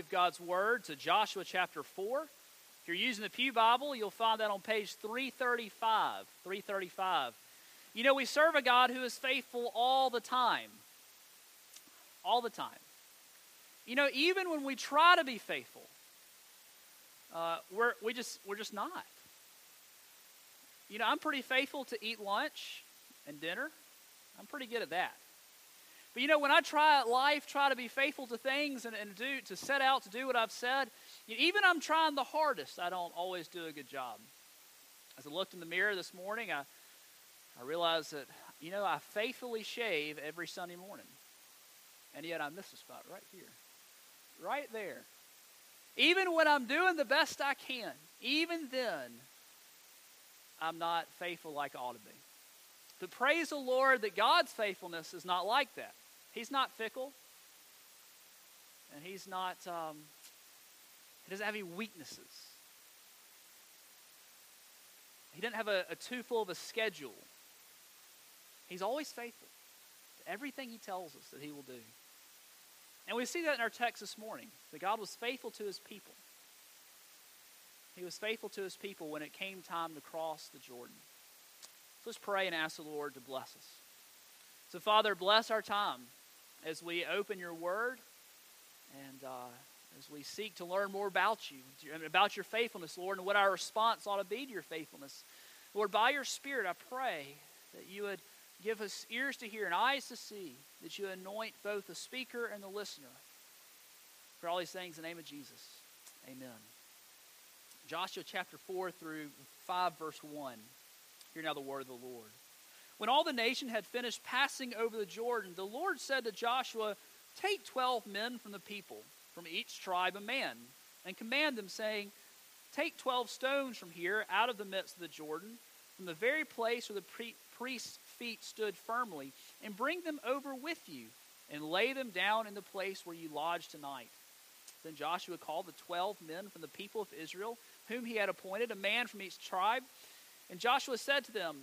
of God's Word to Joshua chapter 4. If you're using the Pew Bible, you'll find that on page 335. 335. You know, we serve a God who is faithful all the time. All the time. You know, even when we try to be faithful, uh, we're, we just, we're just not. You know, I'm pretty faithful to eat lunch and dinner. I'm pretty good at that. But you know, when I try life, try to be faithful to things and, and do to set out to do what I've said, even I'm trying the hardest, I don't always do a good job. As I looked in the mirror this morning, I I realized that, you know, I faithfully shave every Sunday morning. And yet I miss a spot right here. Right there. Even when I'm doing the best I can, even then, I'm not faithful like I ought to be. But praise the Lord that God's faithfulness is not like that. He's not fickle. And he's not, um, he doesn't have any weaknesses. He doesn't have a, a too full of a schedule. He's always faithful to everything he tells us that he will do. And we see that in our text this morning that God was faithful to his people. He was faithful to his people when it came time to cross the Jordan. So let's pray and ask the Lord to bless us. So, Father, bless our time as we open your word and uh, as we seek to learn more about you, about your faithfulness, Lord, and what our response ought to be to your faithfulness. Lord, by your Spirit, I pray that you would give us ears to hear and eyes to see, that you anoint both the speaker and the listener. For all these things, in the name of Jesus, amen. Joshua chapter 4 through 5, verse 1. Hear now the word of the Lord. When all the nation had finished passing over the Jordan, the Lord said to Joshua, Take twelve men from the people, from each tribe a man, and command them, saying, Take twelve stones from here out of the midst of the Jordan, from the very place where the priest's feet stood firmly, and bring them over with you, and lay them down in the place where you lodge tonight. Then Joshua called the twelve men from the people of Israel, whom he had appointed, a man from each tribe. And Joshua said to them,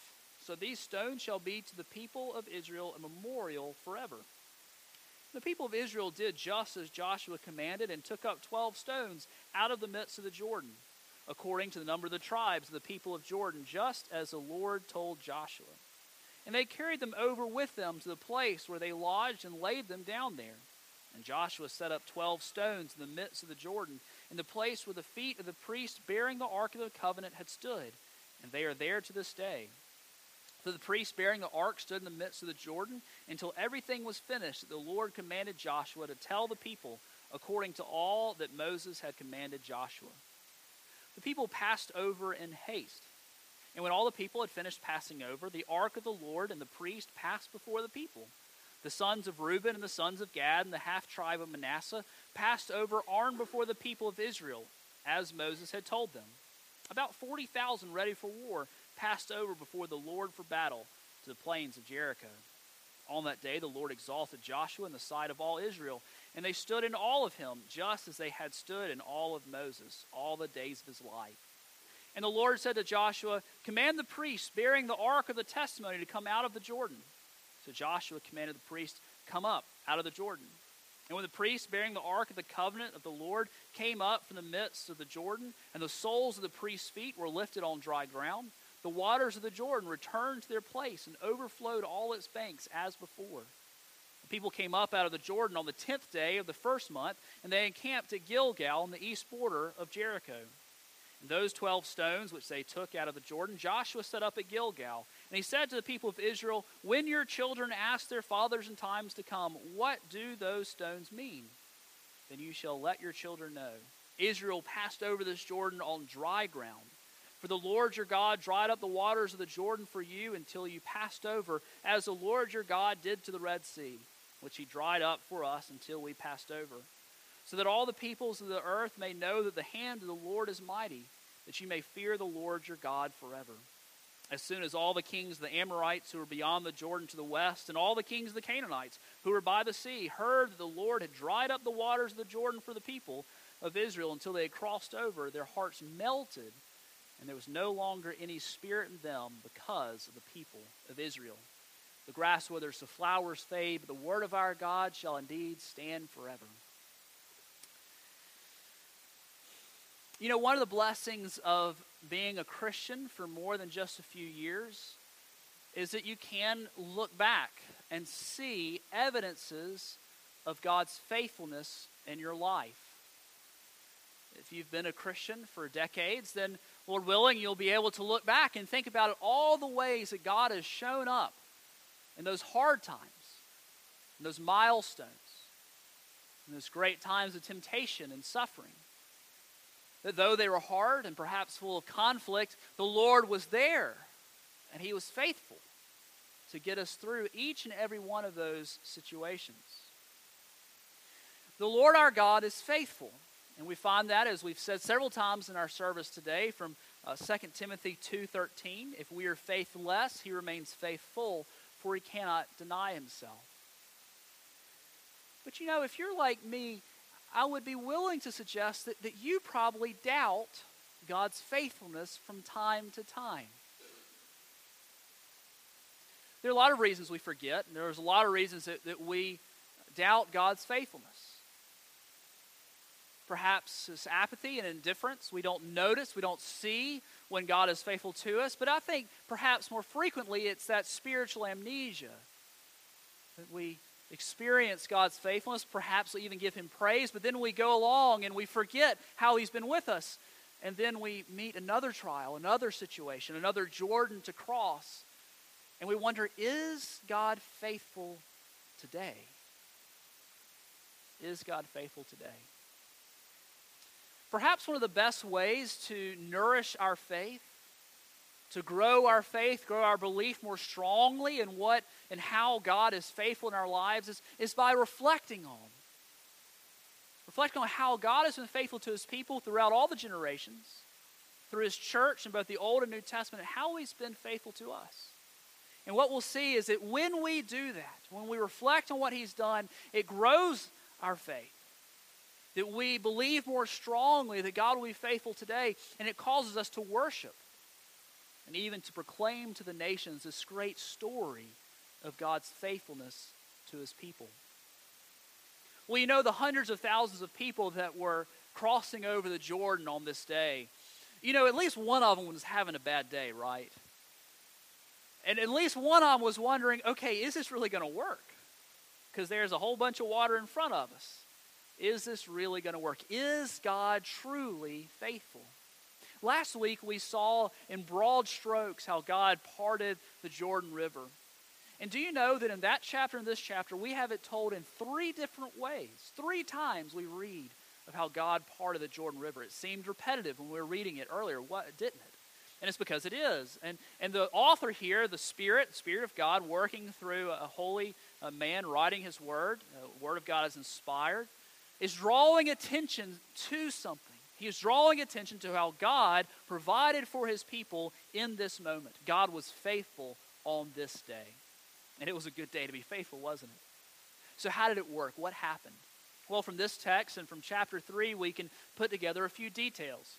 so these stones shall be to the people of Israel a memorial forever. The people of Israel did just as Joshua commanded and took up twelve stones out of the midst of the Jordan, according to the number of the tribes of the people of Jordan, just as the Lord told Joshua. And they carried them over with them to the place where they lodged and laid them down there. And Joshua set up twelve stones in the midst of the Jordan, in the place where the feet of the priest bearing the ark of the covenant had stood. And they are there to this day. So the priest bearing the ark stood in the midst of the Jordan until everything was finished the Lord commanded Joshua to tell the people according to all that Moses had commanded Joshua. The people passed over in haste. And when all the people had finished passing over, the ark of the Lord and the priest passed before the people. The sons of Reuben and the sons of Gad and the half tribe of Manasseh passed over armed before the people of Israel, as Moses had told them. About 40,000 ready for war passed over before the Lord for battle to the plains of Jericho. On that day, the Lord exalted Joshua in the sight of all Israel, and they stood in awe of him, just as they had stood in awe of Moses all the days of his life. And the Lord said to Joshua, Command the priests bearing the ark of the testimony to come out of the Jordan. So Joshua commanded the priests, Come up out of the Jordan. And when the priests bearing the ark of the covenant of the Lord came up from the midst of the Jordan, and the soles of the priests' feet were lifted on dry ground, the waters of the Jordan returned to their place and overflowed all its banks as before. The people came up out of the Jordan on the tenth day of the first month, and they encamped at Gilgal on the east border of Jericho. And those twelve stones which they took out of the Jordan, Joshua set up at Gilgal. And he said to the people of Israel, When your children ask their fathers in times to come, What do those stones mean? Then you shall let your children know. Israel passed over this Jordan on dry ground for the Lord your God dried up the waters of the Jordan for you until you passed over, as the Lord your God did to the Red Sea, which he dried up for us until we passed over. So that all the peoples of the earth may know that the hand of the Lord is mighty, that you may fear the Lord your God forever. As soon as all the kings of the Amorites who were beyond the Jordan to the west, and all the kings of the Canaanites who were by the sea, heard that the Lord had dried up the waters of the Jordan for the people of Israel until they had crossed over, their hearts melted, and there was no longer any spirit in them because of the people of Israel. The grass withers, the flowers fade, but the word of our God shall indeed stand forever. You know, one of the blessings of being a Christian for more than just a few years is that you can look back and see evidences of God's faithfulness in your life. If you've been a Christian for decades, then, Lord willing, you'll be able to look back and think about it, all the ways that God has shown up in those hard times, in those milestones, in those great times of temptation and suffering that though they were hard and perhaps full of conflict, the Lord was there and He was faithful to get us through each and every one of those situations. The Lord our God is faithful. And we find that, as we've said several times in our service today, from uh, 2 Timothy 2.13, if we are faithless, he remains faithful, for he cannot deny himself. But you know, if you're like me, I would be willing to suggest that, that you probably doubt God's faithfulness from time to time. There are a lot of reasons we forget, and there's a lot of reasons that, that we doubt God's faithfulness. Perhaps it's apathy and indifference. We don't notice, we don't see when God is faithful to us. But I think perhaps more frequently it's that spiritual amnesia that we experience God's faithfulness, perhaps we even give Him praise, but then we go along and we forget how He's been with us. And then we meet another trial, another situation, another Jordan to cross. And we wonder, is God faithful today? Is God faithful today? Perhaps one of the best ways to nourish our faith to grow our faith, grow our belief more strongly in what and how God is faithful in our lives is, is by reflecting on. Reflecting on how God has been faithful to his people throughout all the generations, through his church in both the Old and New Testament, and how he's been faithful to us. And what we'll see is that when we do that, when we reflect on what he's done, it grows our faith. That we believe more strongly that God will be faithful today, and it causes us to worship and even to proclaim to the nations this great story of God's faithfulness to his people. Well, you know, the hundreds of thousands of people that were crossing over the Jordan on this day, you know, at least one of them was having a bad day, right? And at least one of them was wondering, okay, is this really going to work? Because there's a whole bunch of water in front of us. Is this really going to work? Is God truly faithful? Last week we saw in broad strokes how God parted the Jordan River. And do you know that in that chapter and this chapter, we have it told in three different ways? Three times we read of how God parted the Jordan River. It seemed repetitive when we were reading it earlier, what didn't it? And it's because it is. And, and the author here, the Spirit, Spirit of God, working through a holy man writing his word, the word of God is inspired, is drawing attention to something. He is drawing attention to how God provided for his people in this moment. God was faithful on this day. And it was a good day to be faithful, wasn't it? So, how did it work? What happened? Well, from this text and from chapter 3, we can put together a few details.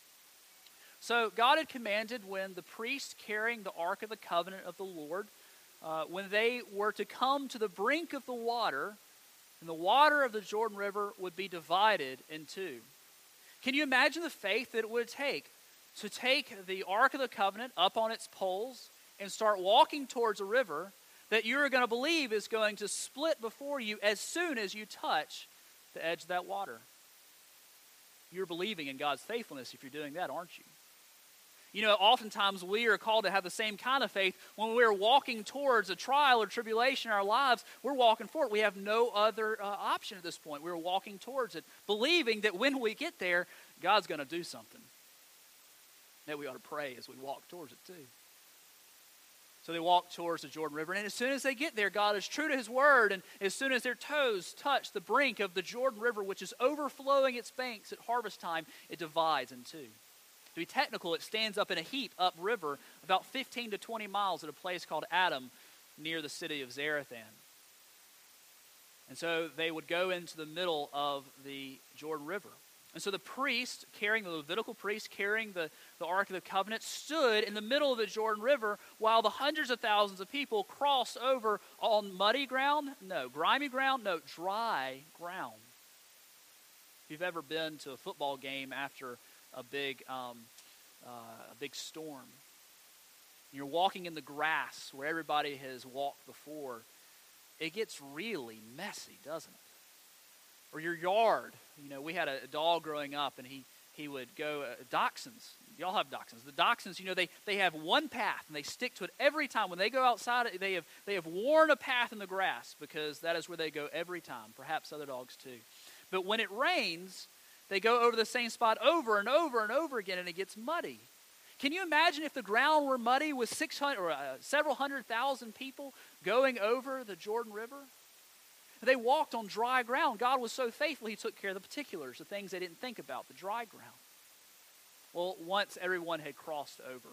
So, God had commanded when the priests carrying the Ark of the Covenant of the Lord, uh, when they were to come to the brink of the water, and the water of the Jordan River would be divided in two. Can you imagine the faith that it would take to take the Ark of the Covenant up on its poles and start walking towards a river that you're going to believe is going to split before you as soon as you touch the edge of that water? You're believing in God's faithfulness if you're doing that, aren't you? You know, oftentimes we are called to have the same kind of faith when we're walking towards a trial or tribulation in our lives. We're walking forward. We have no other uh, option at this point. We're walking towards it, believing that when we get there, God's going to do something. That we ought to pray as we walk towards it too. So they walk towards the Jordan River, and as soon as they get there, God is true to His word. And as soon as their toes touch the brink of the Jordan River, which is overflowing its banks at harvest time, it divides in two. To be technical, it stands up in a heap upriver about 15 to 20 miles at a place called Adam near the city of Zarethan. And so they would go into the middle of the Jordan River. And so the priest, carrying the Levitical priest, carrying the, the Ark of the Covenant, stood in the middle of the Jordan River while the hundreds of thousands of people crossed over on muddy ground? No. Grimy ground? No. Dry ground. If you've ever been to a football game after a big, um, uh, a big storm, you're walking in the grass where everybody has walked before, it gets really messy, doesn't it? Or your yard. You know, we had a dog growing up, and he, he would go, uh, dachshunds. Y'all have dachshunds. The dachshunds, you know, they, they have one path, and they stick to it every time. When they go outside, they have, they have worn a path in the grass because that is where they go every time. Perhaps other dogs too. But when it rains, they go over the same spot over and over and over again, and it gets muddy. Can you imagine if the ground were muddy with 600 or uh, several hundred thousand people going over the Jordan River? They walked on dry ground. God was so faithful, He took care of the particulars, the things they didn't think about, the dry ground. Well, once everyone had crossed over,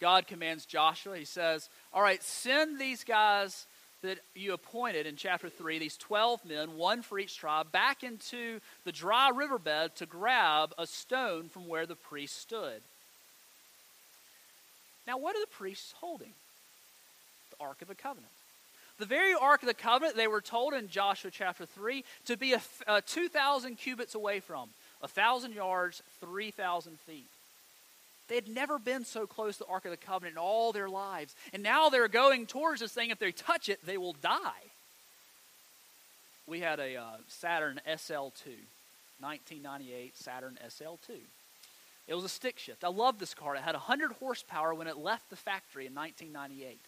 God commands Joshua, He says, All right, send these guys that you appointed in chapter 3, these 12 men, one for each tribe, back into the dry riverbed to grab a stone from where the priest stood. Now, what are the priests holding? The Ark of the Covenant. The very Ark of the Covenant, they were told in Joshua chapter 3 to be a, a uh, 2,000 cubits away from, 1,000 yards, 3,000 feet. They had never been so close to the Ark of the Covenant in all their lives. And now they're going towards this thing. If they touch it, they will die. We had a uh, Saturn SL2, 1998 Saturn SL2. It was a stick shift. I love this car. It had 100 horsepower when it left the factory in 1998.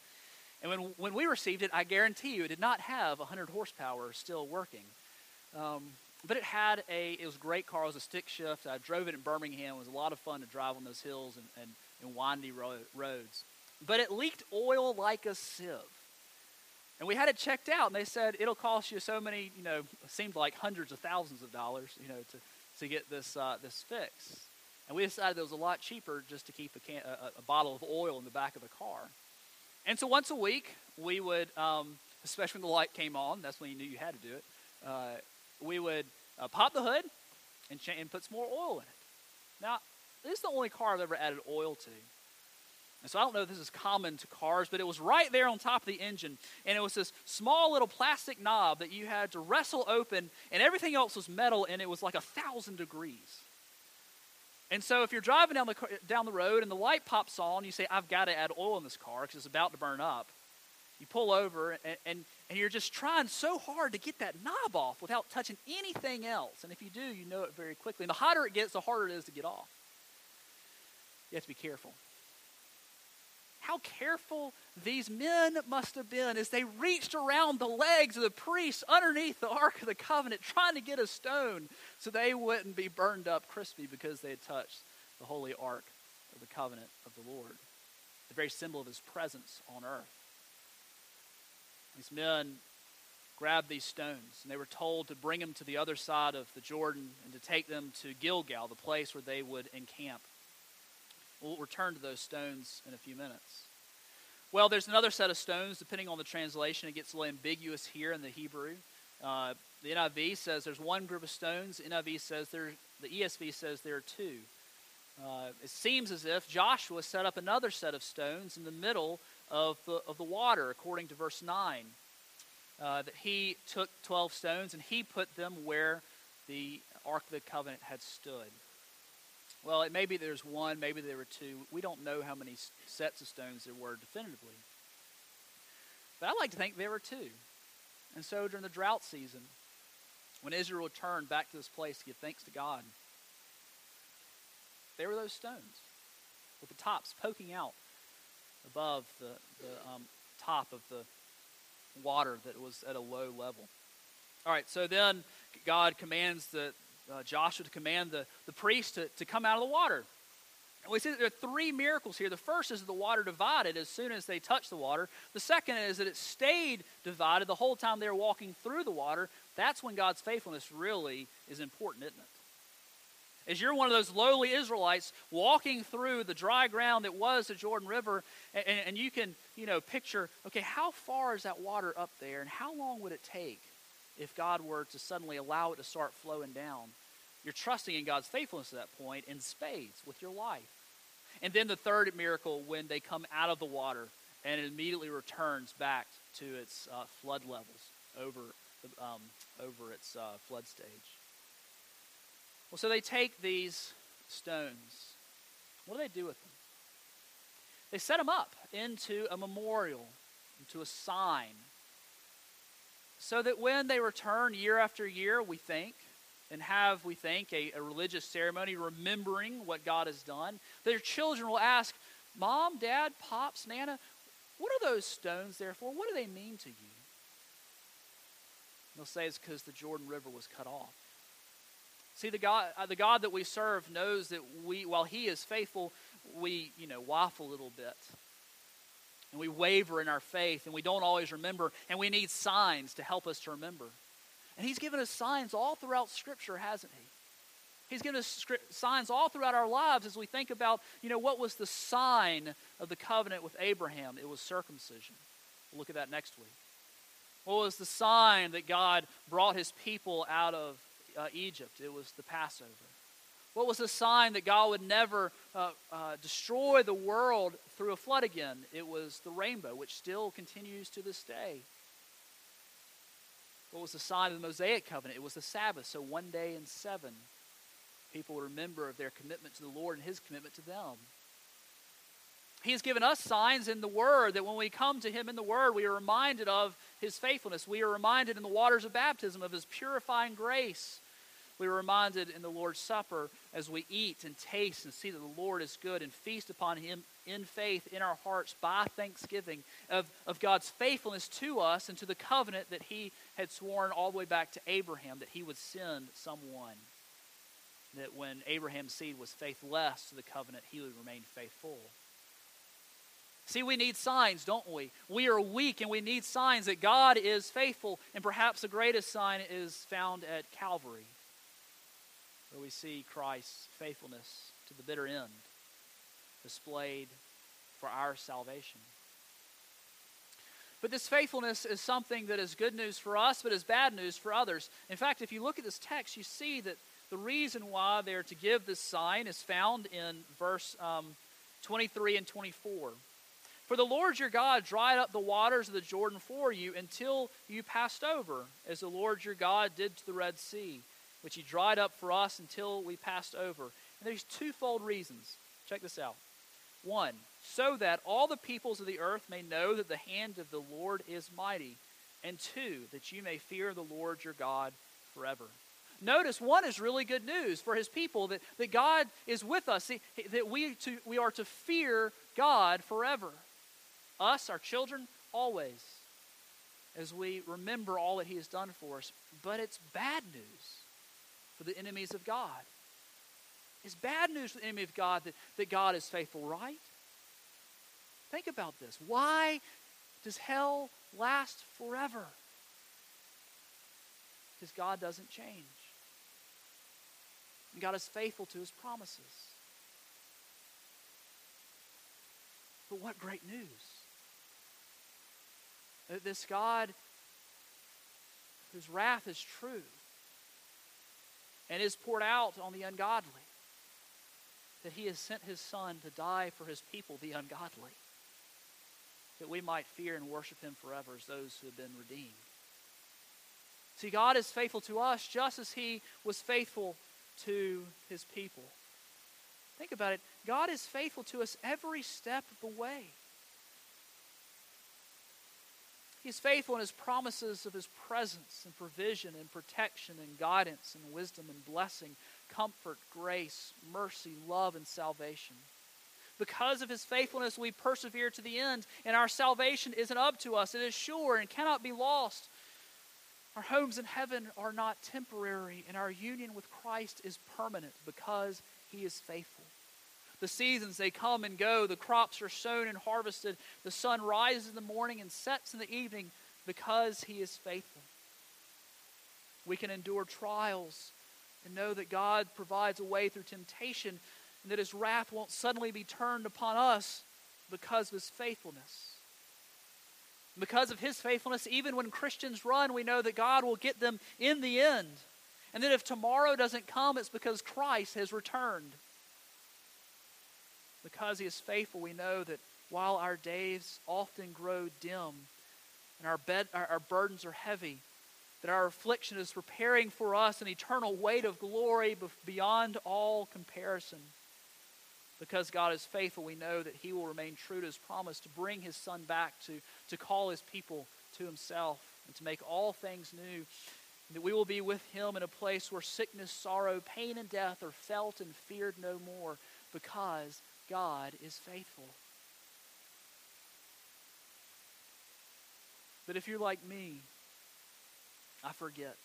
And when, when we received it, I guarantee you it did not have 100 horsepower still working. Um, but it had a, it was a great car. It was a stick shift. I drove it in Birmingham. It was a lot of fun to drive on those hills and, and, and windy ro- roads. But it leaked oil like a sieve. And we had it checked out, and they said it'll cost you so many, you know, it seemed like hundreds of thousands of dollars, you know, to, to get this, uh, this fixed. And we decided it was a lot cheaper just to keep a, can, a, a, bottle of oil in the back of the car. And so once a week, we would, um, especially when the light came on, that's when you knew you had to do it, uh, we would uh, pop the hood and, ch- and put some more oil in it. Now, this is the only car I've ever added oil to. And so I don't know if this is common to cars, but it was right there on top of the engine. And it was this small little plastic knob that you had to wrestle open, and everything else was metal, and it was like a thousand degrees. And so if you're driving down the, down the road and the light pops on, you say, I've got to add oil in this car because it's about to burn up. You pull over and, and, and you're just trying so hard to get that knob off without touching anything else. And if you do, you know it very quickly. And the hotter it gets, the harder it is to get off. You have to be careful. How careful these men must have been as they reached around the legs of the priests underneath the Ark of the Covenant, trying to get a stone so they wouldn't be burned up crispy because they had touched the holy Ark of the Covenant of the Lord, the very symbol of his presence on earth. These men grabbed these stones, and they were told to bring them to the other side of the Jordan and to take them to Gilgal, the place where they would encamp. We'll return to those stones in a few minutes. Well, there's another set of stones, depending on the translation. It gets a little ambiguous here in the Hebrew. Uh, the NIV says there's one group of stones. NIV says there, the ESV says there are two. Uh, it seems as if Joshua set up another set of stones in the middle of the, of the water, according to verse 9. Uh, that he took 12 stones and he put them where the Ark of the Covenant had stood. Well, it, may maybe there's one, maybe there were two. We don't know how many sets of stones there were definitively. But I like to think there were two. And so during the drought season, when Israel returned back to this place to give thanks to God, there were those stones with the tops poking out above the, the um, top of the water that was at a low level. All right, so then God commands the, uh, Joshua to command the, the priest to, to come out of the water. And we see that there are three miracles here. The first is the water divided as soon as they touched the water. The second is that it stayed divided the whole time they were walking through the water. That's when God's faithfulness really is important, isn't it? As you're one of those lowly Israelites walking through the dry ground that was the Jordan River, and, and you can, you know, picture, okay, how far is that water up there, and how long would it take if God were to suddenly allow it to start flowing down? You're trusting in God's faithfulness at that point in spades with your life. And then the third miracle when they come out of the water and it immediately returns back to its uh, flood levels over, um, over its uh, flood stage. Well, so they take these stones. What do they do with them? They set them up into a memorial, into a sign, so that when they return year after year, we think, and have, we think, a, a religious ceremony remembering what God has done, their children will ask, Mom, Dad, Pops, Nana, what are those stones there for? What do they mean to you? they'll say it's because the Jordan River was cut off. See, the God, uh, the God that we serve knows that we, while He is faithful, we, you know, waffle a little bit. And we waver in our faith, and we don't always remember, and we need signs to help us to remember. And He's given us signs all throughout Scripture, hasn't He? He's given us signs all throughout our lives as we think about, you know, what was the sign of the covenant with Abraham? It was circumcision. We'll look at that next week. What was the sign that God brought his people out of uh, Egypt? It was the Passover. What was the sign that God would never uh, uh, destroy the world through a flood again? It was the rainbow, which still continues to this day. What was the sign of the Mosaic covenant? It was the Sabbath, so one day in seven. People would remember of their commitment to the Lord and his commitment to them. He has given us signs in the Word that when we come to Him in the Word, we are reminded of His faithfulness. We are reminded in the waters of baptism of His purifying grace. We are reminded in the Lord's Supper as we eat and taste and see that the Lord is good and feast upon Him in faith in our hearts by thanksgiving of, of God's faithfulness to us and to the covenant that He had sworn all the way back to Abraham that He would send someone. That when Abraham's seed was faithless to the covenant, he would remain faithful. See, we need signs, don't we? We are weak and we need signs that God is faithful. And perhaps the greatest sign is found at Calvary, where we see Christ's faithfulness to the bitter end displayed for our salvation. But this faithfulness is something that is good news for us, but is bad news for others. In fact, if you look at this text, you see that the reason why they're to give this sign is found in verse um, 23 and 24. For the Lord your God dried up the waters of the Jordan for you until you passed over, as the Lord your God did to the Red Sea, which he dried up for us until we passed over. And there's twofold reasons. Check this out. One, so that all the peoples of the earth may know that the hand of the Lord is mighty. And two, that you may fear the Lord your God forever. Notice one is really good news for his people that, that God is with us, that we, to, we are to fear God forever us, our children, always, as we remember all that He has done for us. But it's bad news for the enemies of God. It's bad news for the enemy of God that, that God is faithful, right? Think about this. Why does hell last forever? Because God doesn't change. And God is faithful to his promises. But what great news! This God whose wrath is true and is poured out on the ungodly. That he has sent his Son to die for his people, the ungodly. That we might fear and worship him forever as those who have been redeemed. See, God is faithful to us just as he was faithful to his people. Think about it. God is faithful to us every step of the way. He's faithful in his promises of his presence and provision and protection and guidance and wisdom and blessing, comfort, grace, mercy, love, and salvation. Because of his faithfulness, we persevere to the end, and our salvation isn't up to us. It is sure and cannot be lost. Our homes in heaven are not temporary, and our union with Christ is permanent because he is faithful. The seasons, they come and go. The crops are sown and harvested. The sun rises in the morning and sets in the evening because he is faithful. We can endure trials and know that God provides a way through temptation and that his wrath won't suddenly be turned upon us because of his faithfulness. Because of his faithfulness, even when Christians run, we know that God will get them in the end. And that if tomorrow doesn't come, it's because Christ has returned. Because he is faithful, we know that while our days often grow dim and our, bed, our, our burdens are heavy, that our affliction is preparing for us an eternal weight of glory beyond all comparison. Because God is faithful, we know that He will remain true to His promise to bring His Son back, to, to call His people to Himself, and to make all things new. That we will be with Him in a place where sickness, sorrow, pain, and death are felt and feared no more, because God is faithful. But if you're like me, I forget.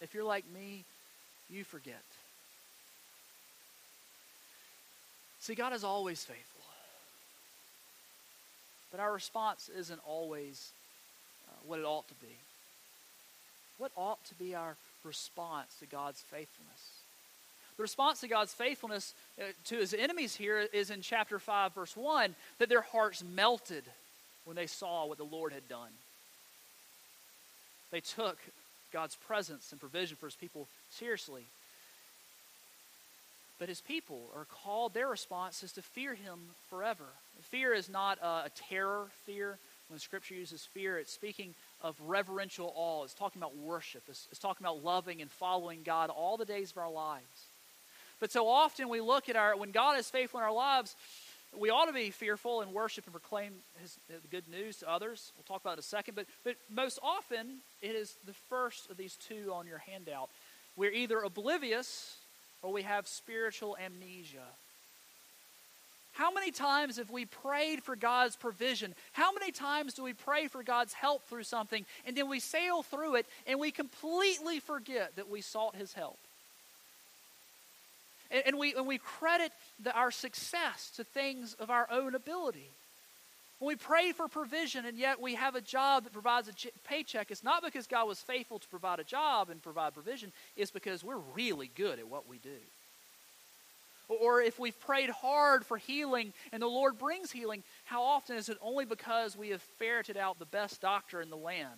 If you're like me, you forget. See, God is always faithful. But our response isn't always uh, what it ought to be. What ought to be our response to God's faithfulness? The response to God's faithfulness uh, to his enemies here is in chapter 5, verse 1, that their hearts melted when they saw what the Lord had done. They took God's presence and provision for his people seriously. But his people are called, their response is to fear him forever. Fear is not a, a terror fear. When Scripture uses fear, it's speaking of reverential awe. It's talking about worship. It's, it's talking about loving and following God all the days of our lives. But so often we look at our, when God is faithful in our lives, we ought to be fearful and worship and proclaim his, good news to others. We'll talk about it in a second. But, but most often, it is the first of these two on your handout. We're either oblivious or we have spiritual amnesia. How many times have we prayed for God's provision? How many times do we pray for God's help through something and then we sail through it and we completely forget that we sought His help? And, and we, and we credit the, our success to things of our own ability. When we pray for provision and yet we have a job that provides a paycheck, it's not because God was faithful to provide a job and provide provision, it's because we're really good at what we do. Or if we've prayed hard for healing and the Lord brings healing, how often is it only because we have ferreted out the best doctor in the land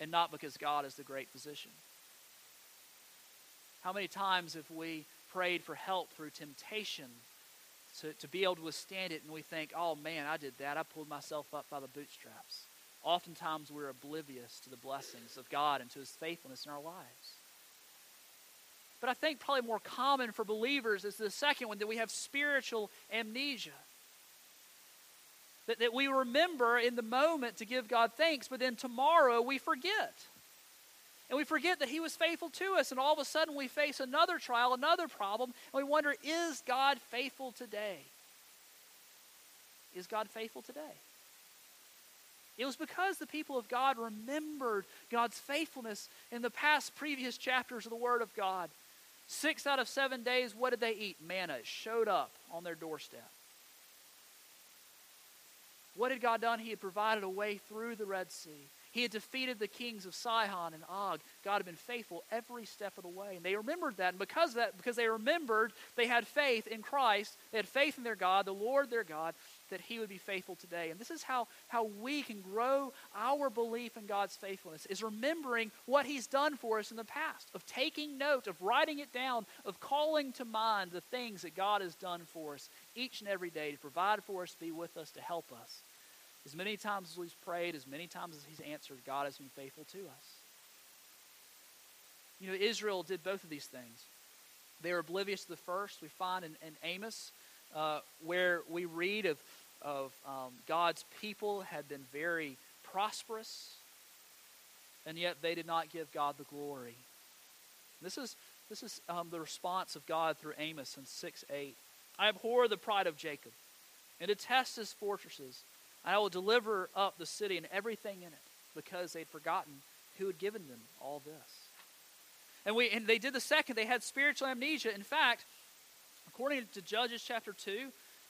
and not because God is the great physician? How many times have we prayed for help through temptation to, to be able to withstand it, and we think, oh man, I did that. I pulled myself up by the bootstraps. Oftentimes we're oblivious to the blessings of God and to his faithfulness in our lives. But I think probably more common for believers is the second one that we have spiritual amnesia. That, that we remember in the moment to give God thanks, but then tomorrow we forget. And we forget that He was faithful to us, and all of a sudden we face another trial, another problem, and we wonder, is God faithful today? Is God faithful today? It was because the people of God remembered God's faithfulness in the past previous chapters of the Word of God. Six out of seven days, what did they eat? Manna. Showed up on their doorstep. What had God done? He had provided a way through the Red Sea. He had defeated the kings of Sihon and Og. God had been faithful every step of the way. And they remembered that. And because that, because they remembered they had faith in Christ, they had faith in their God, the Lord their God, that He would be faithful today. And this is how, how we can grow our belief in God's faithfulness, is remembering what He's done for us in the past, of taking note, of writing it down, of calling to mind the things that God has done for us each and every day to provide for us, to be with us, to help us. As many times as we've prayed, as many times as He's answered, God has been faithful to us. You know, Israel did both of these things. They were oblivious to the first. We find in, in Amos, uh, where we read of, of um, God's people had been very prosperous, and yet they did not give God the glory. This is, this is um, the response of God through Amos in 6 8. I abhor the pride of Jacob and detest his fortresses. I will deliver up the city and everything in it because they'd forgotten who had given them all this. And, we, and they did the second. They had spiritual amnesia. In fact, according to Judges chapter 2,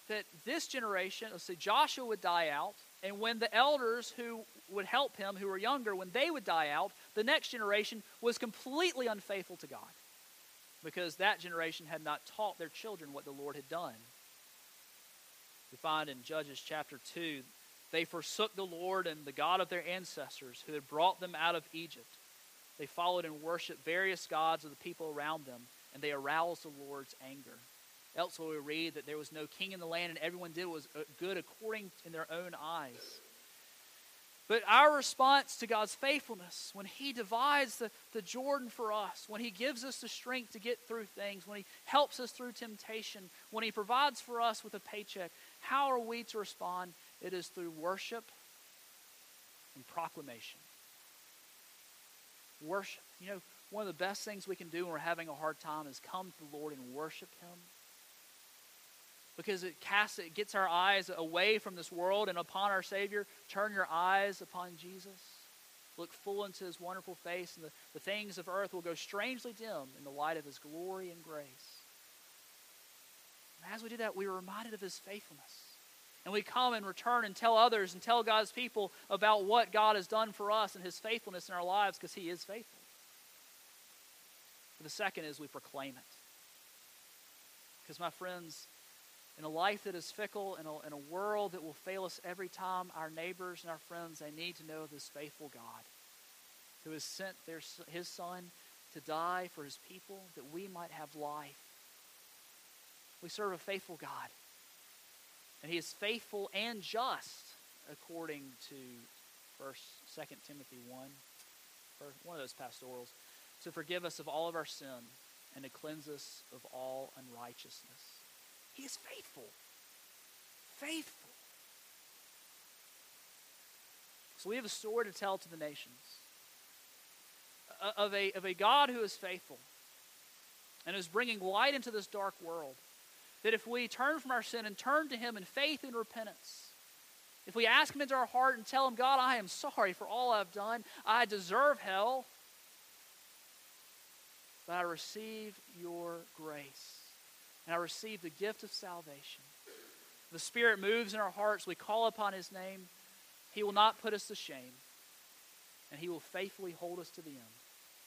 that this generation, let's say Joshua would die out, And when the elders who would help him, who were younger, when they would die out, the next generation was completely unfaithful to God because that generation had not taught their children what the Lord had done. We find in Judges chapter 2 they forsook the Lord and the God of their ancestors who had brought them out of Egypt. They followed and worshiped various gods of the people around them, and they aroused the Lord's anger. Elsewhere, we read that there was no king in the land, and everyone did what was uh, good according in their own eyes. But our response to God's faithfulness, when He divides the, the Jordan for us, when He gives us the strength to get through things, when He helps us through temptation, when He provides for us with a paycheck, how are we to respond? It is through worship and proclamation. Worship. You know, one of the best things we can do when we're having a hard time is come to the Lord and worship Him because it casts it gets our eyes away from this world and upon our Savior. Turn your eyes upon Jesus. Look full into his wonderful face, and the, the things of earth will go strangely dim in the light of his glory and grace. And as we do that, we are reminded of his faithfulness. And we come and return and tell others and tell God's people about what God has done for us and his faithfulness in our lives because he is faithful. But the second is we proclaim it. Because, my friends, in a life that is fickle, in a, in a world that will fail us every time, our neighbors and our friends, they need to know this faithful God who has sent their, his Son to die for his people that we might have life. We serve a faithful God. And he is faithful and just according to first, Second Timothy 1, or one of those pastorals, to forgive us of all of our sin and to cleanse us of all unrighteousness. He is faithful. Faithful. So we have a story to tell to the nations of a, of a God who is faithful and is bringing light into this dark world. That if we turn from our sin and turn to Him in faith and repentance, if we ask Him into our heart and tell Him, God, I am sorry for all I've done, I deserve hell, but I receive your grace and I receive the gift of salvation. The Spirit moves in our hearts. We call upon His name. He will not put us to shame, and He will faithfully hold us to the end.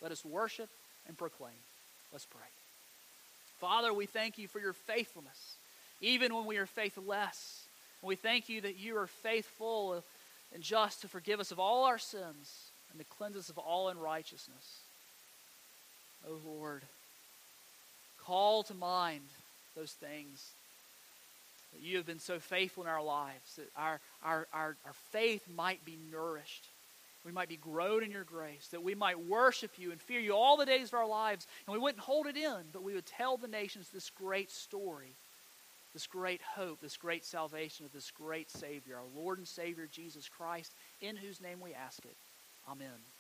Let us worship and proclaim. Let's pray. Father, we thank you for your faithfulness, even when we are faithless. And we thank you that you are faithful and just to forgive us of all our sins and to cleanse us of all unrighteousness. O oh Lord, call to mind those things. That you have been so faithful in our lives, that our, our, our, our faith might be nourished. We might be grown in your grace, that we might worship you and fear you all the days of our lives. And we wouldn't hold it in, but we would tell the nations this great story, this great hope, this great salvation of this great Savior, our Lord and Savior Jesus Christ, in whose name we ask it. Amen.